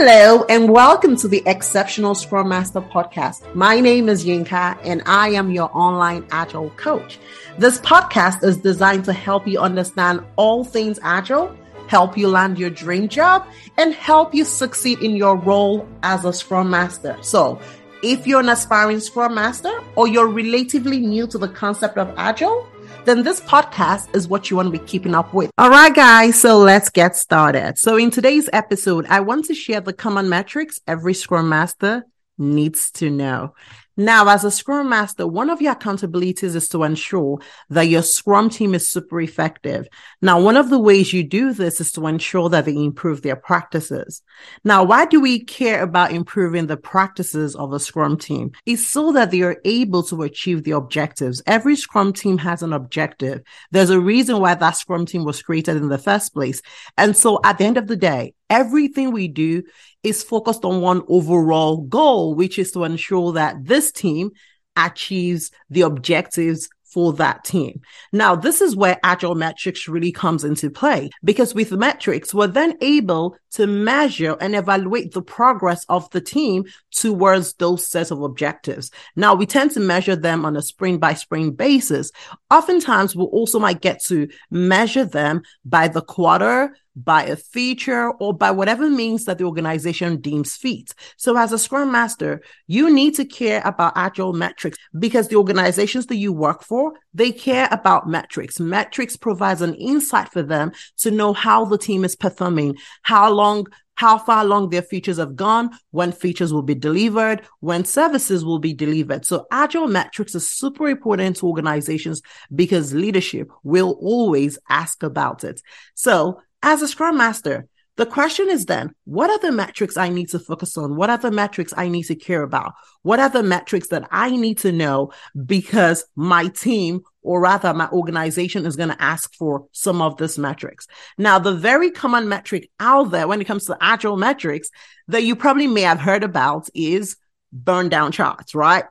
Hello and welcome to the Exceptional Scrum Master podcast. My name is Yinka and I am your online agile coach. This podcast is designed to help you understand all things agile, help you land your dream job, and help you succeed in your role as a Scrum Master. So if you're an aspiring Scrum Master or you're relatively new to the concept of agile, then this podcast is what you want to be keeping up with. All right, guys. So let's get started. So in today's episode, I want to share the common metrics every Scrum Master needs to know. Now, as a Scrum Master, one of your accountabilities is to ensure that your Scrum team is super effective. Now, one of the ways you do this is to ensure that they improve their practices. Now, why do we care about improving the practices of a Scrum team? It's so that they are able to achieve the objectives. Every Scrum team has an objective. There's a reason why that Scrum team was created in the first place. And so at the end of the day, everything we do is focused on one overall goal, which is to ensure that this team achieves the objectives for that team. Now, this is where agile metrics really comes into play because with metrics, we're then able to measure and evaluate the progress of the team towards those sets of objectives. Now, we tend to measure them on a sprint by sprint basis. Oftentimes, we also might get to measure them by the quarter, by a feature or by whatever means that the organization deems fit. So as a scrum master, you need to care about agile metrics because the organizations that you work for, they care about metrics. Metrics provides an insight for them to know how the team is performing, how long how far along their features have gone, when features will be delivered, when services will be delivered. So agile metrics is super important to organizations because leadership will always ask about it. So as a scrum master, the question is then, what are the metrics I need to focus on? What are the metrics I need to care about? What are the metrics that I need to know because my team or rather my organization is going to ask for some of these metrics. Now, the very common metric out there when it comes to agile metrics that you probably may have heard about is burn down charts, right?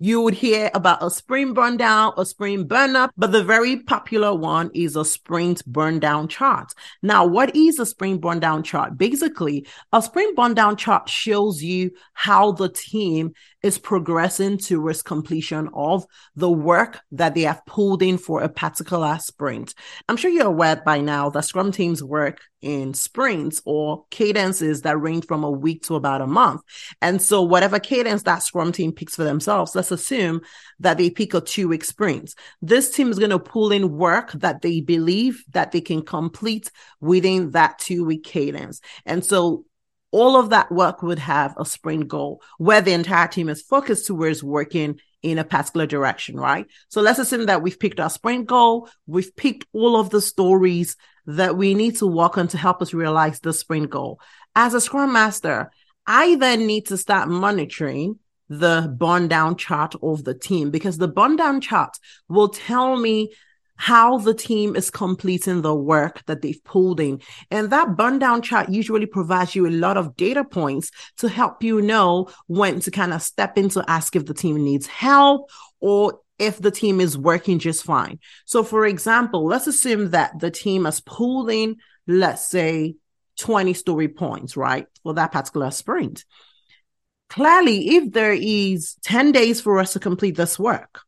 You would hear about a sprint burn down, a sprint burn up, but the very popular one is a sprint burn down chart. Now, what is a sprint burn down chart? Basically, a sprint burn down chart shows you how the team is progressing towards completion of the work that they have pulled in for a particular sprint. I'm sure you're aware by now that Scrum teams work in sprints or cadences that range from a week to about a month. And so whatever cadence that Scrum team picks for themselves, let's assume that they pick a two week sprint. This team is going to pull in work that they believe that they can complete within that two week cadence. And so all of that work would have a sprint goal where the entire team is focused towards working in a particular direction, right? So let's assume that we've picked our sprint goal. We've picked all of the stories that we need to work on to help us realize the sprint goal. As a scrum master, I then need to start monitoring the burn down chart of the team because the burn down chart will tell me how the team is completing the work that they've pulled in. And that burn down chart usually provides you a lot of data points to help you know when to kind of step in to ask if the team needs help or if the team is working just fine. So for example, let's assume that the team has pulled in, let's say 20 story points, right? For that particular sprint. Clearly, if there is 10 days for us to complete this work,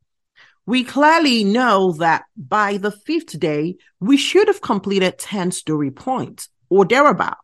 we clearly know that by the fifth day, we should have completed 10 story points or thereabout.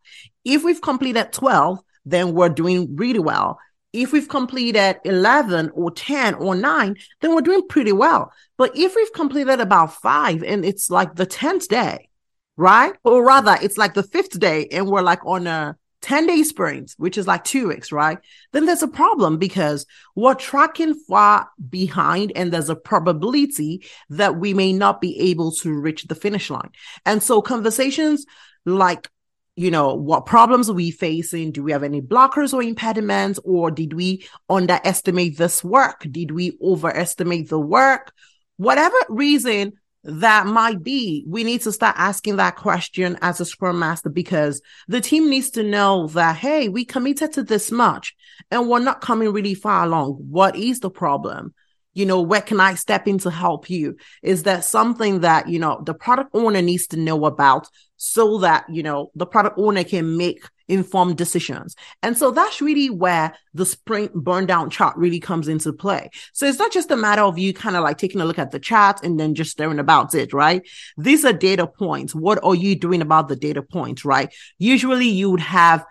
If we've completed 12, then we're doing really well. If we've completed 11 or 10 or 9, then we're doing pretty well. But if we've completed about five and it's like the 10th day, right? Or rather, it's like the fifth day and we're like on a 10 day sprint, which is like two weeks, right? Then there's a problem because we're tracking far behind and there's a probability that we may not be able to reach the finish line. And so conversations like, you know, what problems are we facing? Do we have any blockers or impediments? Or did we underestimate this work? Did we overestimate the work? Whatever reason that might be we need to start asking that question as a scrum master because the team needs to know that hey we committed to this much and we're not coming really far along. What is the problem? You know where can i step in to help you? Is that something that you know the product owner needs to know about so that you know the product owner can make informed decisions. And so that's really where the sprint burn down chart really comes into play. So it's not just a matter of you kind of like taking a look at the chart and then just staring about it, right? These are data points. What are you doing about the data points, right? Usually you would have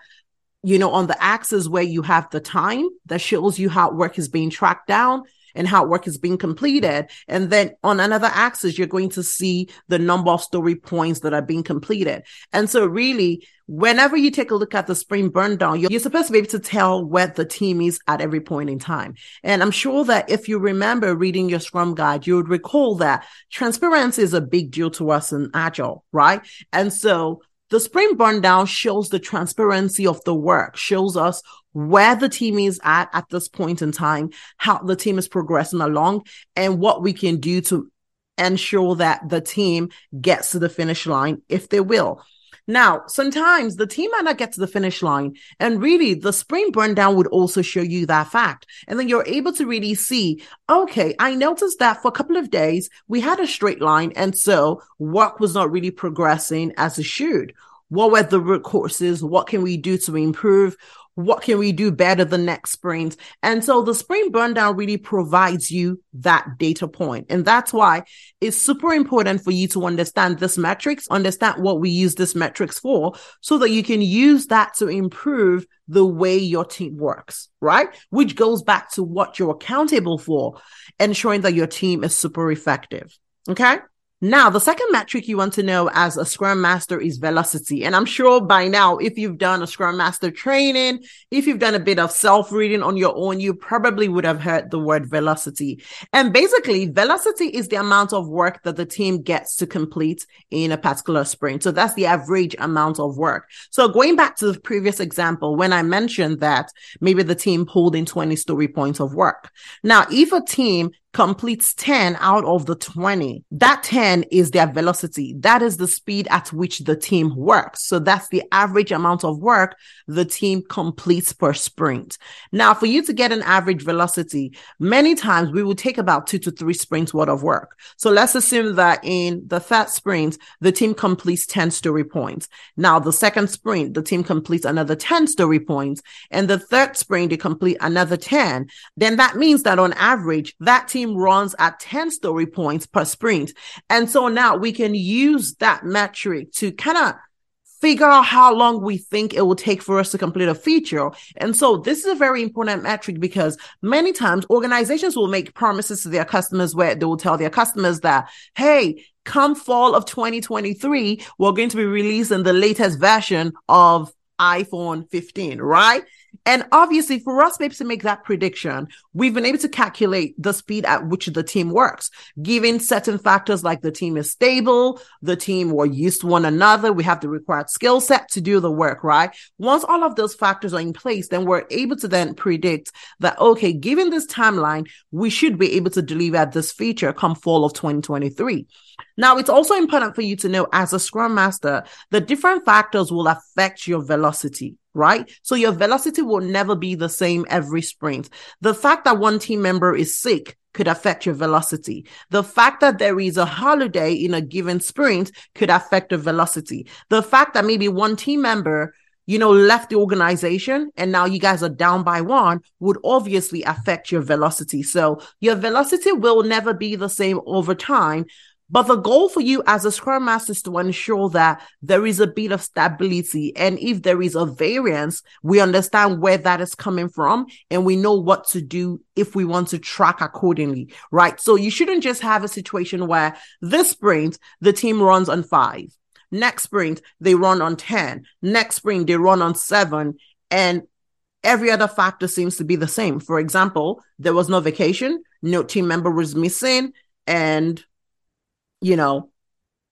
you know, on the axis where you have the time that shows you how work is being tracked down and how work is being completed. And then on another axis, you're going to see the number of story points that are being completed. And so really, whenever you take a look at the sprint burn down, you're, you're supposed to be able to tell where the team is at every point in time. And I'm sure that if you remember reading your Scrum guide, you would recall that transparency is a big deal to us in Agile, right? And so the sprint burn down shows the transparency of the work, shows us where the team is at at this point in time, how the team is progressing along, and what we can do to ensure that the team gets to the finish line if they will. Now, sometimes the team might not get to the finish line. And really, the sprint burn down would also show you that fact. And then you're able to really see, okay, I noticed that for a couple of days, we had a straight line. And so work was not really progressing as it should. What were the root causes? What can we do to improve? What can we do better the next sprint? And so the sprint burn down really provides you that data point. And that's why it's super important for you to understand this metrics, understand what we use this metrics for so that you can use that to improve the way your team works, right? Which goes back to what you're accountable for, ensuring that your team is super effective. Okay. Now, the second metric you want to know as a Scrum Master is velocity. And I'm sure by now, if you've done a Scrum Master training, if you've done a bit of self reading on your own, you probably would have heard the word velocity. And basically, velocity is the amount of work that the team gets to complete in a particular sprint. So that's the average amount of work. So going back to the previous example, when I mentioned that maybe the team pulled in 20 story points of work. Now, if a team completes 10 out of the 20. That 10 is their velocity. That is the speed at which the team works. So that's the average amount of work the team completes per sprint. Now, for you to get an average velocity, many times we will take about two to three sprints worth of work. So let's assume that in the third sprint, the team completes 10 story points. Now, the second sprint, the team completes another 10 story points. And the third sprint, they complete another 10. Then that means that on average, that team runs at 10 story points per sprint. And so now we can use that metric to kind of figure out how long we think it will take for us to complete a feature. And so this is a very important metric because many times organizations will make promises to their customers where they will tell their customers that, Hey, come fall of 2023, we're going to be releasing the latest version of iPhone 15, right? And obviously, for us maybe to make that prediction, we've been able to calculate the speed at which the team works, given certain factors like the team is stable, the team were used to one another, we have the required skill set to do the work, right? Once all of those factors are in place, then we're able to then predict that, okay, given this timeline, we should be able to deliver this feature come fall of 2023. Now, it's also important for you to know as a scrum master, the different factors will affect your velocity right? So your velocity will never be the same every sprint. The fact that one team member is sick could affect your velocity. The fact that there is a holiday in a given sprint could affect the velocity. The fact that maybe one team member you know, left the organization and now you guys are down by one would obviously affect your velocity. So your velocity will never be the same over time, but the goal for you as a scrum master is to ensure that there is a bit of stability. And if there is a variance, we understand where that is coming from and we know what to do if we want to track accordingly, right? So you shouldn't just have a situation where this sprint, the team runs on five. Next sprint, they run on 10. Next sprint, they run on seven. And every other factor seems to be the same. For example, there was no vacation, no team member was missing, and you know,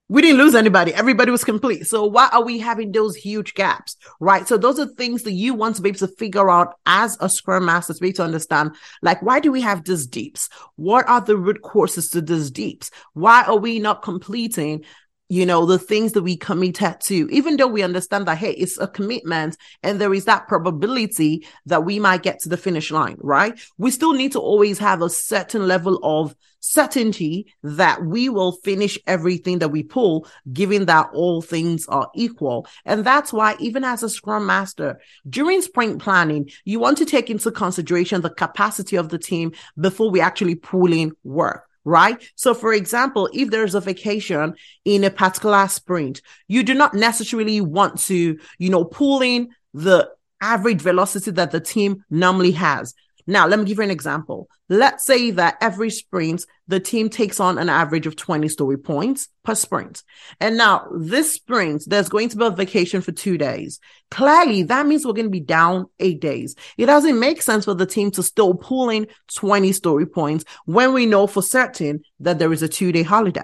we didn't lose anybody. Everybody was complete. So why are we having those huge gaps? Right. So those are things that you want to be able to figure out as a scrum master to be able to understand, like, why do we have these deeps? What are the root causes to these deeps? Why are we not completing you know, the things that we committed to, even though we understand that, hey, it's a commitment and there is that probability that we might get to the finish line, right? We still need to always have a certain level of certainty that we will finish everything that we pull, given that all things are equal. And that's why even as a scrum master, during sprint planning, you want to take into consideration the capacity of the team before we actually pull in work right? So, for example, if there's a vacation in a particular sprint, you do not necessarily want to, you know, pull in the average velocity that the team normally has. Now, let me give you an example. Let's say that every sprint, the team takes on an average of 20 story points per sprint. And now this sprint, there's going to be a vacation for two days. Clearly, that means we're going to be down eight days. It doesn't make sense for the team to still pull in 20 story points when we know for certain that there is a two day holiday.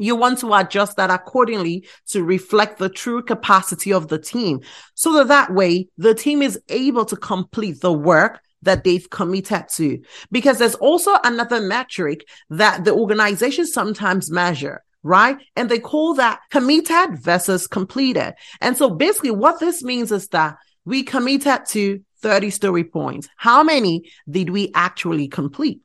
You want to adjust that accordingly to reflect the true capacity of the team so that that way the team is able to complete the work that they've committed to. Because there's also another metric that the organization sometimes measure right? And they call that committed versus completed. And so basically what this means is that we committed to 30 story points. How many did we actually complete?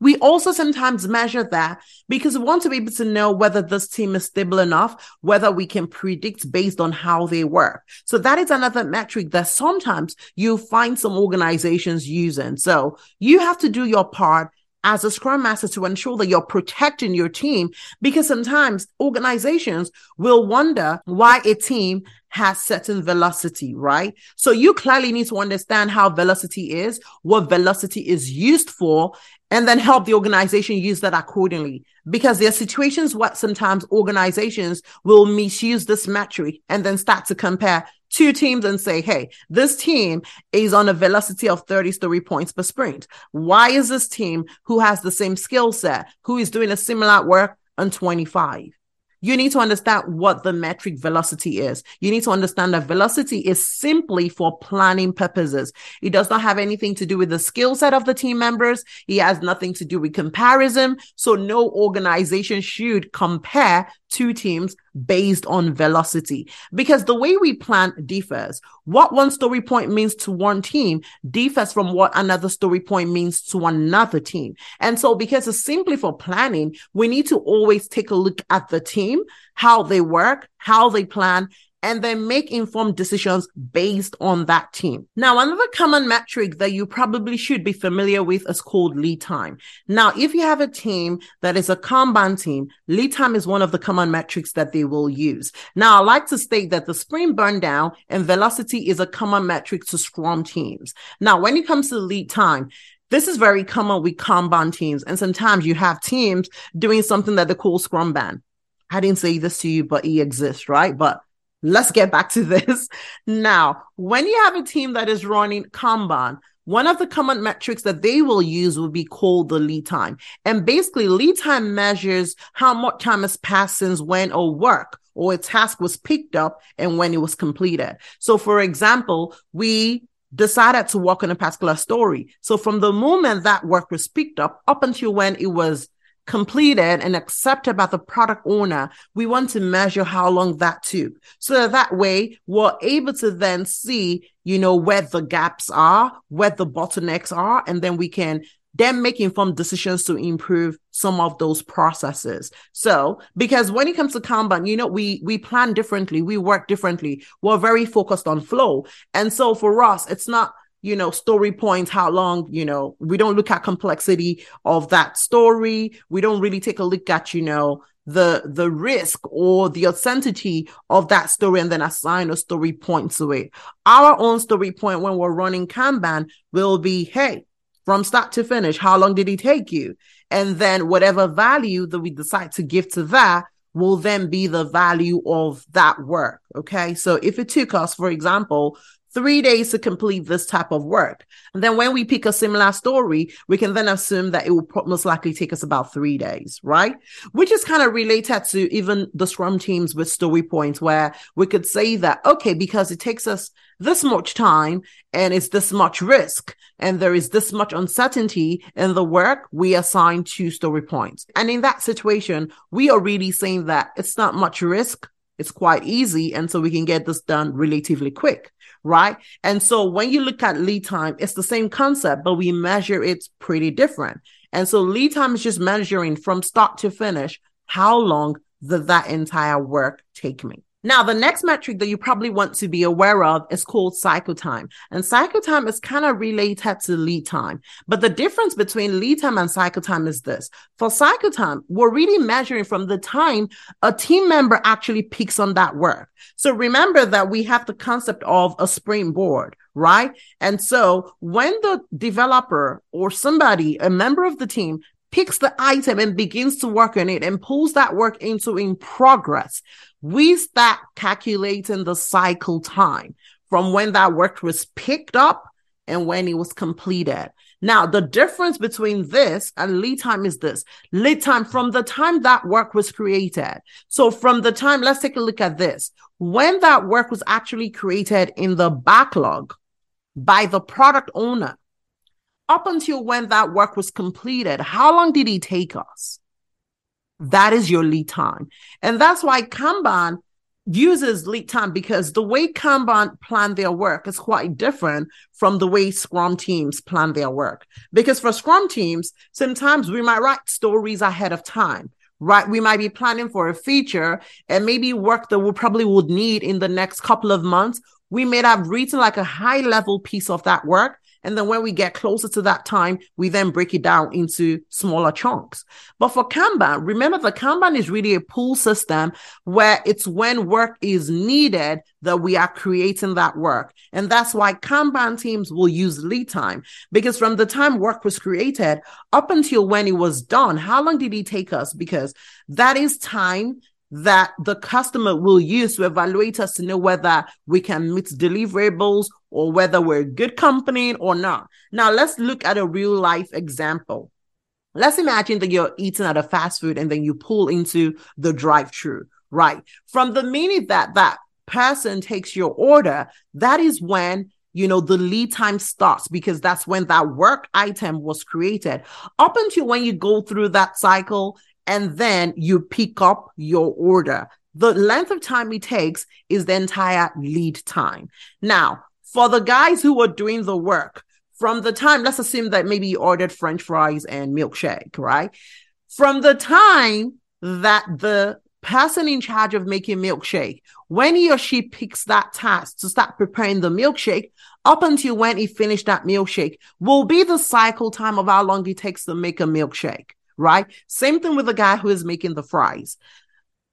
We also sometimes measure that because we want to be able to know whether this team is stable enough, whether we can predict based on how they work. So that is another metric that sometimes you find some organizations using. So you have to do your part as a scrum master to ensure that you're protecting your team because sometimes organizations will wonder why a team has certain velocity, right? So you clearly need to understand how velocity is, what velocity is used for, and then help the organization use that accordingly. Because there are situations where sometimes organizations will misuse this metric and then start to compare two teams and say, Hey, this team is on a velocity of 33 points per sprint. Why is this team who has the same skill set, who is doing a similar work on 25? You need to understand what the metric velocity is. You need to understand that velocity is simply for planning purposes. It does not have anything to do with the skill set of the team members. It has nothing to do with comparison. So no organization should compare two teams based on velocity because the way we plan differs. What one story point means to one team differs from what another story point means to another team. And so because it's simply for planning, we need to always take a look at the team, how they work, how they plan, and then make informed decisions based on that team. Now, another common metric that you probably should be familiar with is called lead time. Now, if you have a team that is a Kanban team, lead time is one of the common metrics that they will use. Now, I like to state that the sprint burn down and velocity is a common metric to Scrum teams. Now, when it comes to lead time, this is very common with Kanban teams. And sometimes you have teams doing something that they call Scrum Ban. I didn't say this to you, but it exists, right? But let's get back to this. Now, when you have a team that is running Kanban, one of the common metrics that they will use will be called the lead time. And basically, lead time measures how much time has passed since when a work or a task was picked up and when it was completed. So, for example, we decided to work on a particular story. So, from the moment that work was picked up up until when it was completed and accepted by the product owner, we want to measure how long that took. So that, that way we're able to then see, you know, where the gaps are, where the bottlenecks are, and then we can then make informed decisions to improve some of those processes. So, because when it comes to Kanban, you know, we, we plan differently. We work differently. We're very focused on flow. And so for us, it's not, you know, story points, how long, you know, we don't look at complexity of that story. We don't really take a look at, you know, the the risk or the authenticity of that story and then assign a story point to it. Our own story point when we're running Kanban will be, hey, from start to finish, how long did it take you? And then whatever value that we decide to give to that will then be the value of that work. Okay. So if it took us, for example, three days to complete this type of work. And then when we pick a similar story, we can then assume that it will most likely take us about three days, right? Which is kind of related to even the Scrum teams with story points, where we could say that, okay, because it takes us this much time and it's this much risk and there is this much uncertainty in the work, we assign two story points. And in that situation, we are really saying that it's not much risk. It's quite easy. And so we can get this done relatively quick right? And so when you look at lead time, it's the same concept, but we measure it pretty different. And so lead time is just measuring from start to finish how long did that entire work take me. Now, the next metric that you probably want to be aware of is called cycle time. And cycle time is kind of related to lead time. But the difference between lead time and cycle time is this. For cycle time, we're really measuring from the time a team member actually picks on that work. So remember that we have the concept of a sprint board, right? And so when the developer or somebody, a member of the team picks the item and begins to work on it and pulls that work into in progress, we start calculating the cycle time from when that work was picked up and when it was completed. Now, the difference between this and lead time is this lead time from the time that work was created. So, from the time, let's take a look at this. When that work was actually created in the backlog by the product owner, up until when that work was completed, how long did it take us? That is your lead time. And that's why Kanban uses lead time because the way Kanban plan their work is quite different from the way Scrum teams plan their work. Because for Scrum teams, sometimes we might write stories ahead of time right? We might be planning for a feature and maybe work that we probably would need in the next couple of months. We may have written like a high level piece of that work and then when we get closer to that time, we then break it down into smaller chunks. But for Kanban, remember the Kanban is really a pull system where it's when work is needed that we are creating that work. And that's why Kanban teams will use lead time because from the time work was created up until when it was done, how long did it take us? Because that is time that the customer will use to evaluate us to know whether we can meet deliverables or whether we're a good company or not. Now, let's look at a real life example. Let's imagine that you're eating at a fast food and then you pull into the drive through, right? From the minute that that person takes your order, that is when you know, the lead time starts because that's when that work item was created. Up until when you go through that cycle and then you pick up your order. The length of time it takes is the entire lead time. Now, for the guys who are doing the work, from the time, let's assume that maybe you ordered French fries and milkshake, right? From the time that the person in charge of making milkshake, when he or she picks that task to start preparing the milkshake, up until when he finished that milkshake will be the cycle time of how long it takes to make a milkshake right? Same thing with the guy who is making the fries.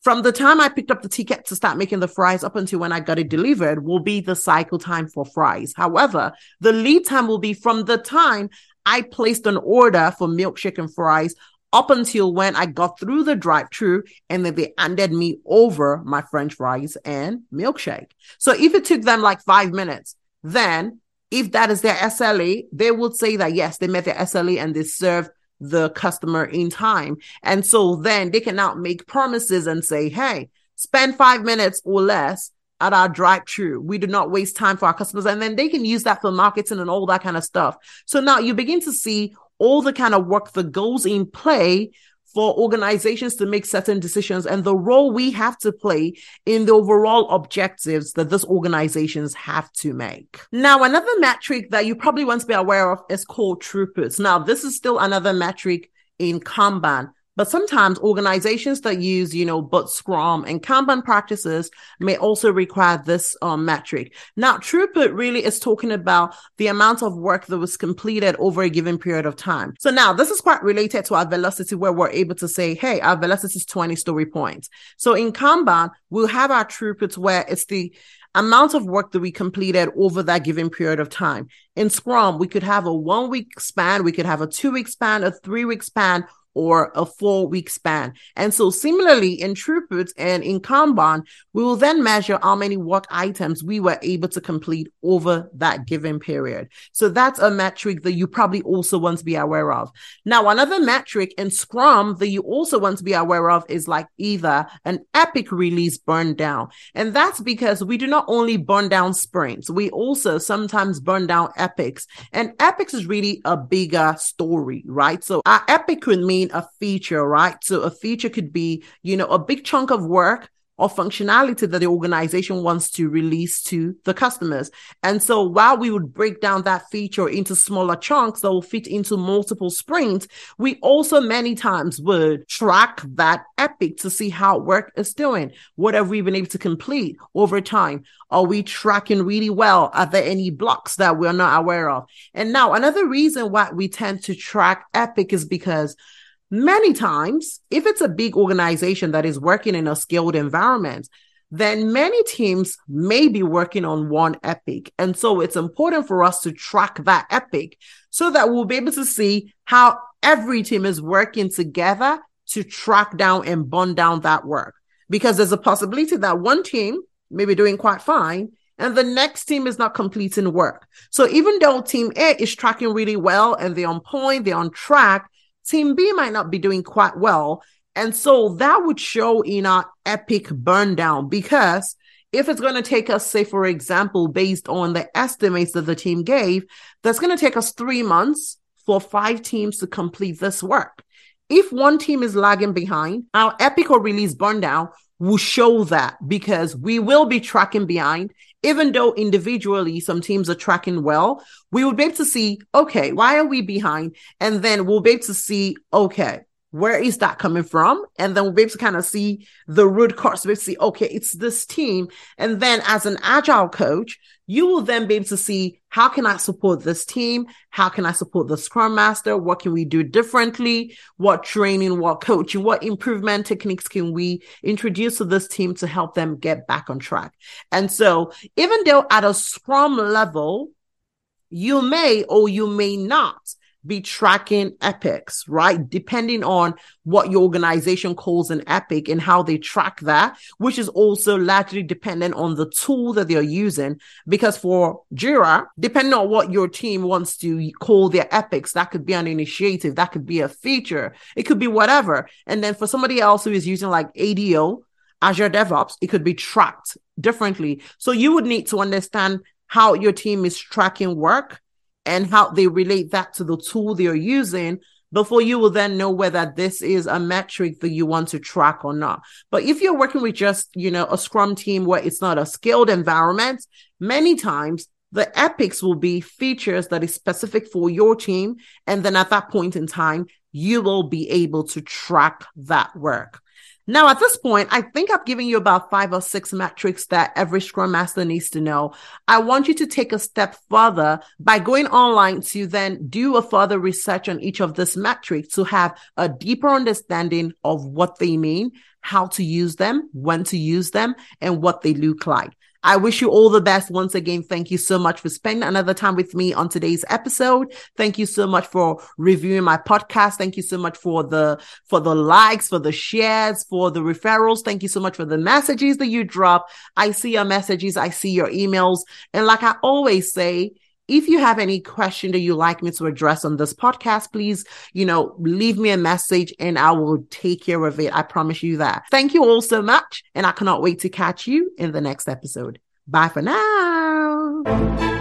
From the time I picked up the ticket to start making the fries up until when I got it delivered will be the cycle time for fries. However, the lead time will be from the time I placed an order for milkshake and fries up until when I got through the drive through and then they handed me over my French fries and milkshake. So if it took them like five minutes, then if that is their SLA, they would say that yes, they met their SLA and they served the customer in time. And so then they can now make promises and say, Hey, spend five minutes or less at our drive through. We do not waste time for our customers. And then they can use that for marketing and all that kind of stuff. So now you begin to see all the kind of work that goes in play for organizations to make certain decisions and the role we have to play in the overall objectives that these organizations have to make. Now, another metric that you probably want to be aware of is called throughput. Now, this is still another metric in Kanban but sometimes organizations that use, you know, but Scrum and Kanban practices may also require this um, metric. Now, throughput really is talking about the amount of work that was completed over a given period of time. So now this is quite related to our velocity where we're able to say, Hey, our velocity is 20 story points. So in Kanban, we'll have our throughput where it's the amount of work that we completed over that given period of time. In Scrum, we could have a one week span, we could have a two week span, a three week span, or a four week span. And so similarly in throughput and in Kanban, we will then measure how many work items we were able to complete over that given period. So that's a metric that you probably also want to be aware of. Now, another metric in Scrum that you also want to be aware of is like either an epic release burn down. And that's because we do not only burn down sprints, we also sometimes burn down epics. And epics is really a bigger story, right? So our epic could mean a feature, right? So a feature could be, you know, a big chunk of work or functionality that the organization wants to release to the customers. And so while we would break down that feature into smaller chunks that will fit into multiple sprints, we also many times would track that epic to see how work is doing. What have we been able to complete over time? Are we tracking really well? Are there any blocks that we're not aware of? And now another reason why we tend to track epic is because Many times, if it's a big organization that is working in a scaled environment, then many teams may be working on one epic. And so it's important for us to track that epic so that we'll be able to see how every team is working together to track down and burn down that work. Because there's a possibility that one team may be doing quite fine and the next team is not completing work. So even though team A is tracking really well and they're on point, they're on track, Team B might not be doing quite well. And so that would show in our epic burn down because if it's going to take us, say, for example, based on the estimates that the team gave, that's going to take us three months for five teams to complete this work. If one team is lagging behind, our epic or release burn down will show that because we will be tracking behind. Even though individually some teams are tracking well, we will be able to see, okay, why are we behind? And then we'll be able to see, okay, where is that coming from? And then we'll be able to kind of see the root cause. We'll see, okay, it's this team. And then as an agile coach, you will then be able to see how can I support this team? How can I support the scrum master? What can we do differently? What training, what coaching, what improvement techniques can we introduce to this team to help them get back on track? And so even though at a scrum level, you may or you may not be tracking epics, right? Depending on what your organization calls an epic and how they track that, which is also largely dependent on the tool that they're using. Because for Jira, depending on what your team wants to call their epics, that could be an initiative, that could be a feature, it could be whatever. And then for somebody else who is using like ADO, Azure DevOps, it could be tracked differently. So you would need to understand how your team is tracking work and how they relate that to the tool they're using before you will then know whether this is a metric that you want to track or not. But if you're working with just, you know, a scrum team where it's not a scaled environment, many times the epics will be features that is specific for your team. And then at that point in time, you will be able to track that work. Now, at this point, I think I've given you about five or six metrics that every Scrum Master needs to know. I want you to take a step further by going online to then do a further research on each of these metrics to have a deeper understanding of what they mean, how to use them, when to use them, and what they look like. I wish you all the best. Once again, thank you so much for spending another time with me on today's episode. Thank you so much for reviewing my podcast. Thank you so much for the, for the likes, for the shares, for the referrals. Thank you so much for the messages that you drop. I see your messages. I see your emails. And like I always say, if you have any question that you like me to address on this podcast, please, you know, leave me a message and I will take care of it. I promise you that. Thank you all so much. And I cannot wait to catch you in the next episode. Bye for now.